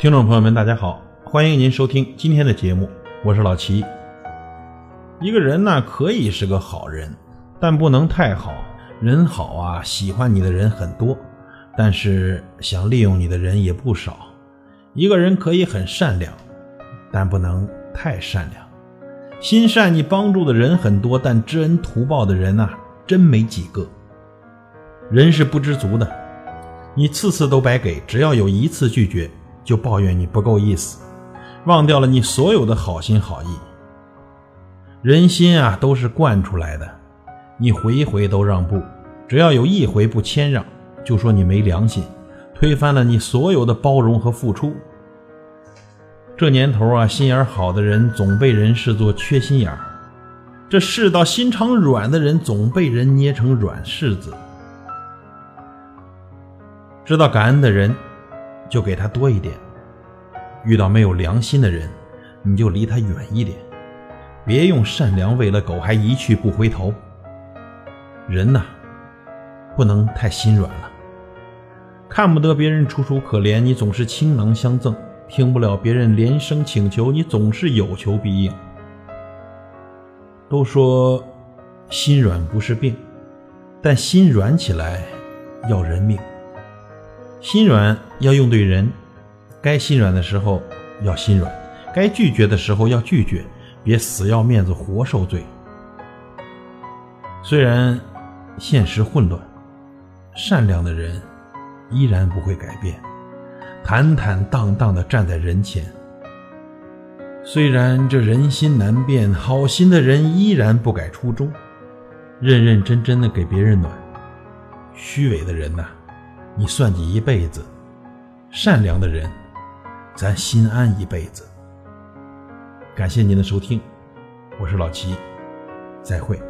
听众朋友们，大家好，欢迎您收听今天的节目，我是老齐。一个人呢，可以是个好人，但不能太好。人好啊，喜欢你的人很多，但是想利用你的人也不少。一个人可以很善良，但不能太善良。心善你帮助的人很多，但知恩图报的人呐，真没几个。人是不知足的，你次次都白给，只要有一次拒绝，就抱怨你不够意思，忘掉了你所有的好心好意。人心啊，都是惯出来的。你回回都让步，只要有一回不谦让，就说你没良心，推翻了你所有的包容和付出。这年头啊，心眼好的人总被人视作缺心眼儿，这世道心肠软的人总被人捏成软柿子。知道感恩的人，就给他多一点；遇到没有良心的人，你就离他远一点。别用善良喂了狗，还一去不回头。人呐，不能太心软了。看不得别人楚楚可怜，你总是倾囊相赠；听不了别人连声请求，你总是有求必应。都说心软不是病，但心软起来要人命。心软要用对人，该心软的时候要心软，该拒绝的时候要拒绝，别死要面子活受罪。虽然。现实混乱，善良的人依然不会改变，坦坦荡荡地站在人前。虽然这人心难辨，好心的人依然不改初衷，认认真真的给别人暖。虚伪的人呐，你算计一辈子；善良的人，咱心安一辈子。感谢您的收听，我是老齐，再会。